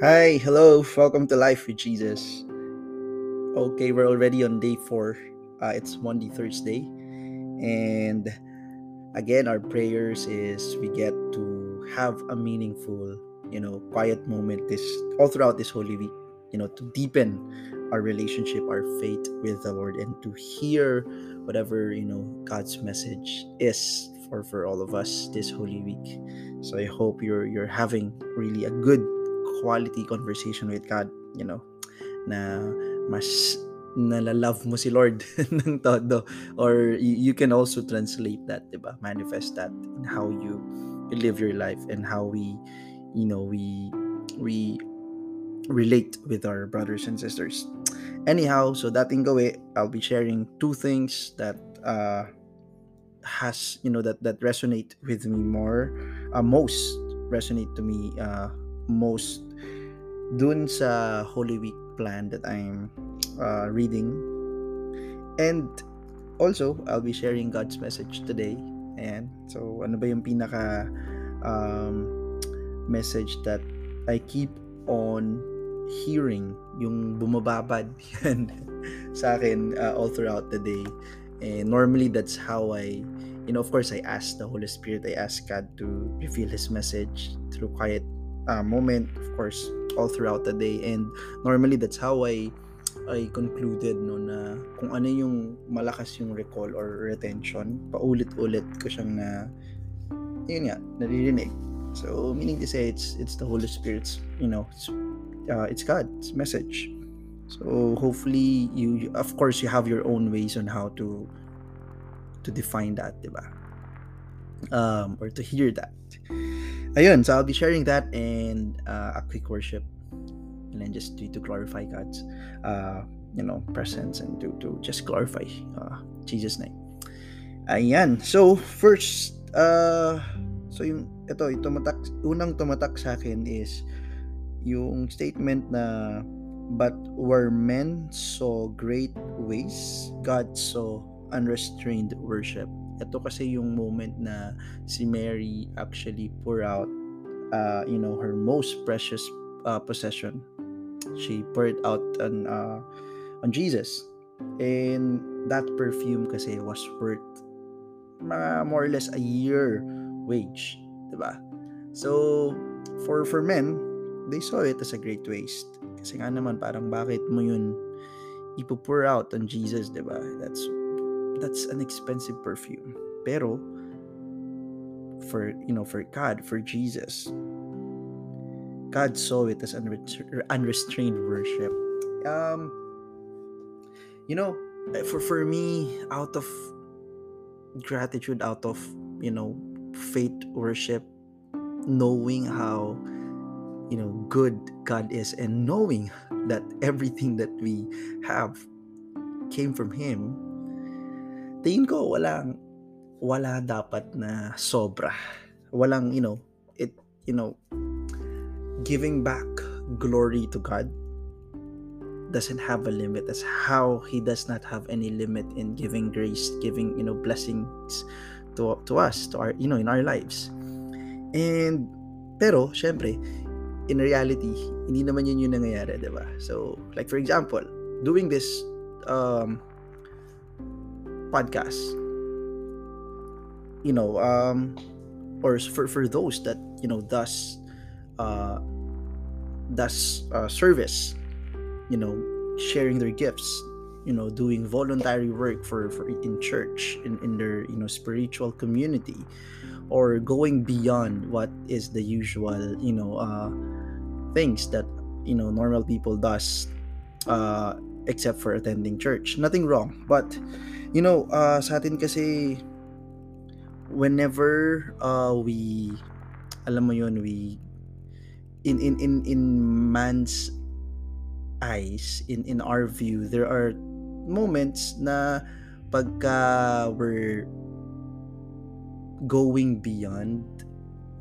Hi, hello, welcome to Life with Jesus. Okay, we're already on day four. Uh, it's Monday, Thursday, and again, our prayers is we get to have a meaningful, you know, quiet moment this all throughout this Holy Week. You know, to deepen our relationship, our faith with the Lord, and to hear whatever you know God's message is for for all of us this Holy Week. So I hope you're you're having really a good quality conversation with God, you know, na mas nalalove mo si Lord ng todo. Or you, can also translate that, di ba? Manifest that in how you, you live your life and how we, you know, we, we relate with our brothers and sisters. Anyhow, so dating gawe, I'll be sharing two things that uh, has, you know, that, that resonate with me more, uh, most resonate to me uh, most dun sa Holy Week plan that I'm uh, reading. And also, I'll be sharing God's message today. And so, ano ba yung pinaka um, message that I keep on hearing, yung bumababad yan sa akin uh, all throughout the day. And normally, that's how I, you know, of course, I ask the Holy Spirit, I ask God to reveal His message through quiet uh, moment, of course, all throughout the day. And normally, that's how I I concluded no na kung ano yung malakas yung recall or retention, paulit-ulit ko siyang na yun nga, naririnig. So, meaning to say, it's it's the Holy Spirit's, you know, it's, uh, it's God's message. So, hopefully, you, of course, you have your own ways on how to to define that, di ba? Um, or to hear that. Ayun, so I'll be sharing that and uh, a quick worship and then just to, to glorify God's uh, you know presence and to, to just glorify uh, Jesus name. Ayan. So first uh so yung ito, yung tumatak unang tumatak sa akin is yung statement na but where men saw great ways, God saw unrestrained worship. Ito kasi yung moment na si Mary actually pour out uh, you know her most precious uh, possession. She poured out on uh, on Jesus. And that perfume kasi was worth mga more or less a year wage diba so for for men they saw it as a great waste. Kasi nga naman parang bakit mo yun ipo-pour out on Jesus diba that's that's an expensive perfume pero for you know for God for Jesus God saw it as unrestrained worship. Um, you know, eh, for for me, out of gratitude, out of you know faith worship, knowing how you know good God is, and knowing that everything that we have came from Him, tingin ko walang wala dapat na sobra. Walang, you know, it, you know, giving back glory to God doesn't have a limit. As how he does not have any limit in giving grace giving you know blessings to to us to our you know in our lives. And pero syempre in reality hindi naman yun yung nangyayari di ba? So like for example doing this um podcast. You know um or for for those that you know thus uh, does uh, service, you know, sharing their gifts, you know, doing voluntary work for, for in church, in, in their, you know, spiritual community, or going beyond what is the usual, you know, uh, things that, you know, normal people does, uh, except for attending church. Nothing wrong. But, you know, uh, sa atin kasi, whenever uh, we, alam mo yun, we in in in in man's eyes in in our view there are moments na pagka we're going beyond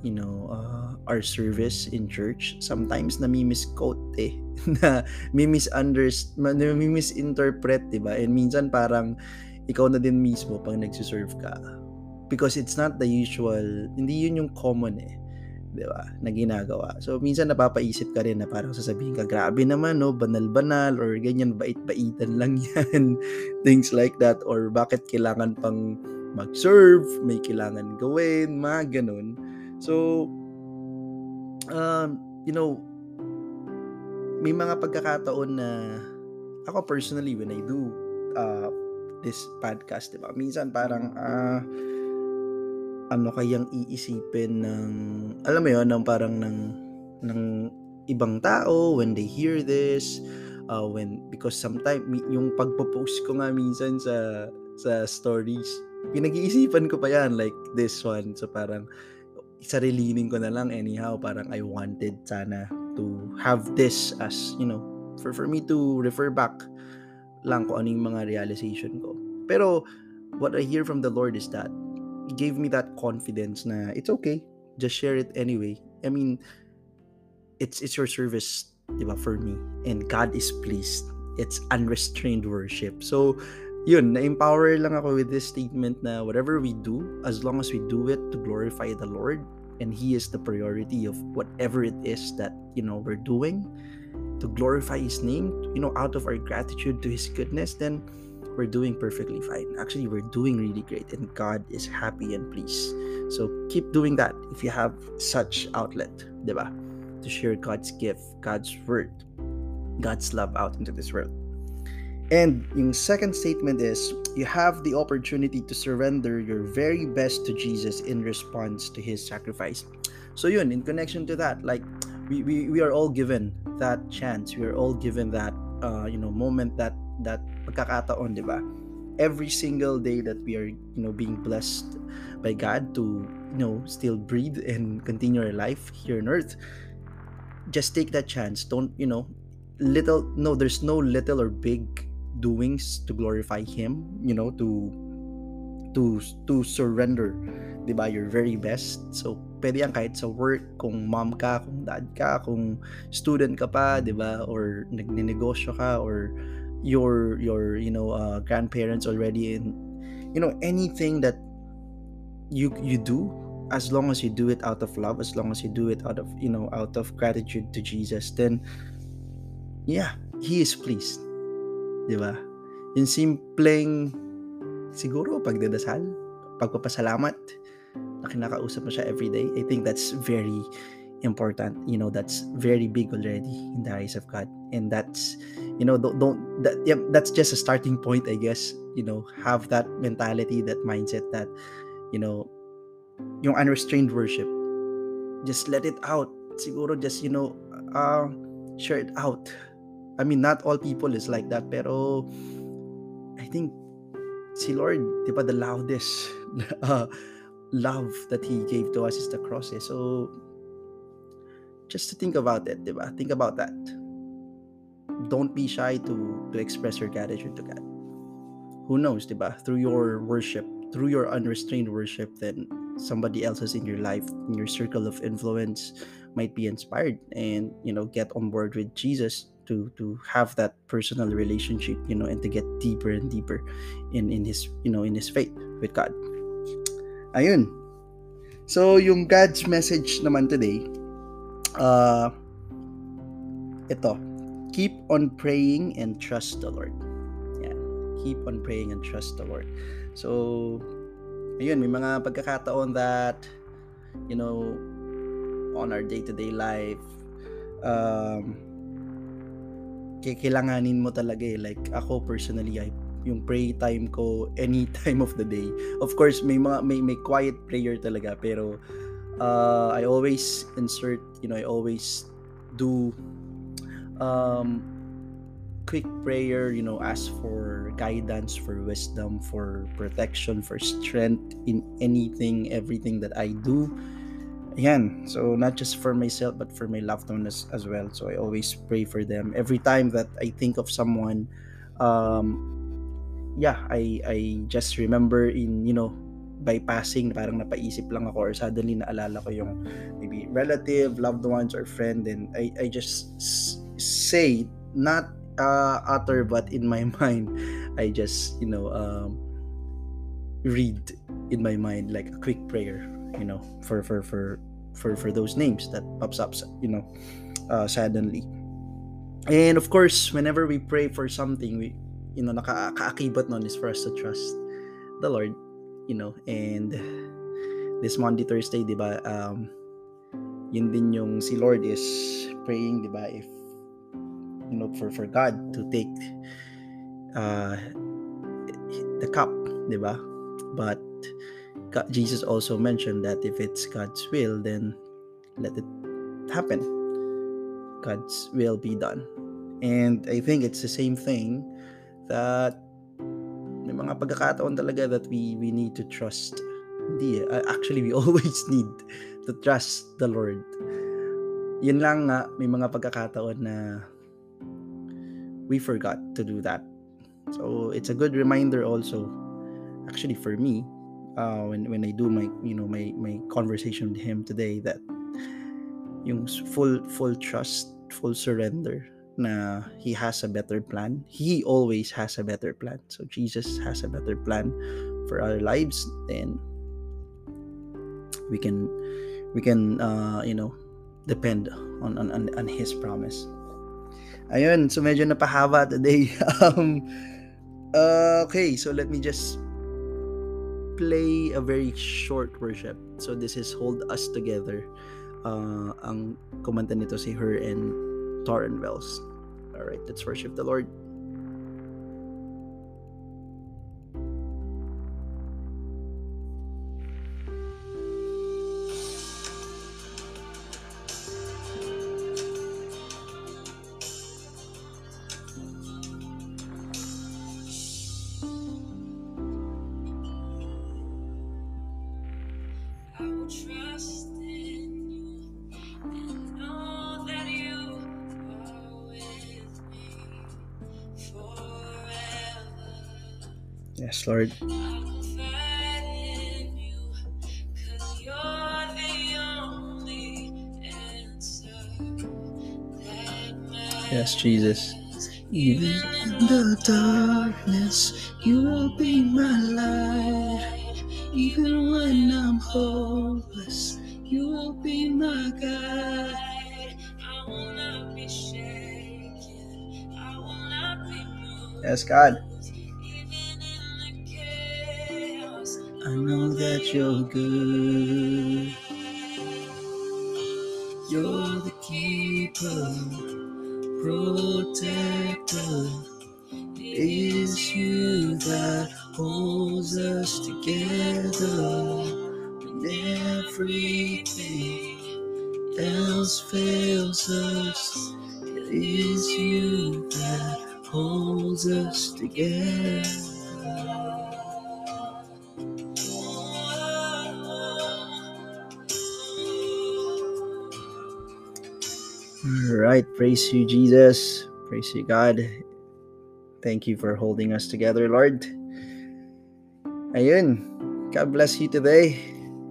you know uh, our service in church sometimes nami-misquote eh na mi-misunderstand mi-misinterpret di ba and minsan parang ikaw na din mismo pag nagsiserve ka because it's not the usual hindi yun yung common eh di ba, na ginagawa. So, minsan napapaisip ka rin na parang sasabihin ka, grabe naman, no, banal-banal, or ganyan, bait-baitan lang yan, things like that, or bakit kailangan pang mag-serve, may kailangan gawin, mga ganun. So, um, you know, may mga pagkakataon na ako personally, when I do uh, this podcast, di ba, minsan parang, uh, ano kayang iisipin ng alam mo yon ng parang ng ng ibang tao when they hear this uh, when because sometimes yung pagpo-post ko nga minsan sa sa stories pinag-iisipan ko pa yan like this one. So parang sarilinin ko na lang anyhow. Parang I wanted sana to have this as you know for for me to refer back lang ko ano yung mga realization ko. Pero what I hear from the Lord is that gave me that confidence na it's okay. Just share it anyway. I mean it's it's your service diba for me. And god is pleased. It's unrestrained worship. So yun na-empower lang ako with this statement na whatever we do as long as we do it to glorify the lord and he is the priority of whatever it is that you know we're doing to glorify his name you know out of our gratitude to his goodness then we're doing perfectly fine. Actually, we're doing really great, and God is happy and pleased. So keep doing that if you have such outlet, diba? To share God's gift, God's word, God's love out into this world. And yung second statement is you have the opportunity to surrender your very best to Jesus in response to his sacrifice. So yun, in connection to that, like we, we, we are all given that chance. We are all given that uh, you know moment that that pagkakataon, 'di ba? Every single day that we are, you know, being blessed by God to, you know, still breathe and continue our life here on earth. Just take that chance. Don't, you know, little no, there's no little or big doings to glorify him, you know, to to to surrender 'di ba your very best. So pwede yan kahit sa work kung mom ka kung dad ka kung student ka pa 'di ba or nagnenegosyo ka or your your you know uh, grandparents already in you know anything that you you do as long as you do it out of love as long as you do it out of you know out of gratitude to Jesus then yeah he is pleased di ba? Yung simpleng siguro pagdadasal pagpapasalamat na kinakausap mo siya every day I think that's very important. You know that's very big already in the eyes of god. And that's you know don't, don't that yeah, that's just a starting point i guess. You know have that mentality that mindset that you know yung unrestrained worship just let it out. Siguro just you know uh share it out i mean not all people is like that pero i think si lord di ba the loudest uh, love that he gave to us is the cross eh? so just to think about it, diba? Think about that. Don't be shy to to express your gratitude to God. Who knows, diba? Through your worship, through your unrestrained worship, then somebody else's in your life, in your circle of influence, might be inspired and you know get on board with Jesus to to have that personal relationship, you know, and to get deeper and deeper in in his you know in his faith with God. Ayun. So yung God's message naman today uh, ito, keep on praying and trust the Lord. Yeah, keep on praying and trust the Lord. So, ayun, may mga pagkakataon that, you know, on our day-to-day life, um, kailanganin mo talaga eh. Like, ako personally, I yung pray time ko any time of the day. Of course, may mga may may quiet prayer talaga pero uh, I always insert, you know, I always do um, quick prayer, you know, ask for guidance, for wisdom, for protection, for strength in anything, everything that I do. Ayan. So, not just for myself, but for my loved ones as, as well. So, I always pray for them. Every time that I think of someone, um, yeah, I, I just remember in, you know, bypassing parang napaisip lang ako or suddenly naalala ko yung maybe relative, loved ones or friend and I I just say not uh, utter but in my mind I just you know um, read in my mind like a quick prayer you know for for for for for those names that pops up you know uh, suddenly. And of course whenever we pray for something we you know naka kaakibat nun is for us to trust the Lord you know. And this Monday Thursday di ba um yun din yung si Lord is praying di ba if you know for for God to take uh the cup di ba? But Jesus also mentioned that if it's God's will then let it happen. God's will be done. And I think it's the same thing that may mga pagkakataon talaga that we we need to trust hindi uh, actually we always need to trust the Lord. Yun lang nga may mga pagkakataon na we forgot to do that. So it's a good reminder also actually for me uh, when when I do my you know my my conversation with him today that yung full full trust full surrender na he has a better plan. He always has a better plan. So Jesus has a better plan for our lives then we can we can uh, you know depend on on on, on his promise. Ayun, so medyo napahaba today. um uh, okay, so let me just play a very short worship. So this is Hold Us Together. Uh, ang kumanta nito si Her and Torren Wells. All right, let's worship the Lord. Yes, Lord. Yes, Jesus. Even in the darkness, you will be my light. Even when I'm hopeless, you will be my guide. I will not be shaken. I will not be moved. Yes, God. I know that you're good. You're the keeper, protector. It is you that holds us together when everything else fails us. It is you that holds us together. All right, praise you, Jesus. Praise you, God. Thank you for holding us together, Lord. Ayun. God bless you today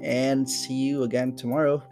and see you again tomorrow.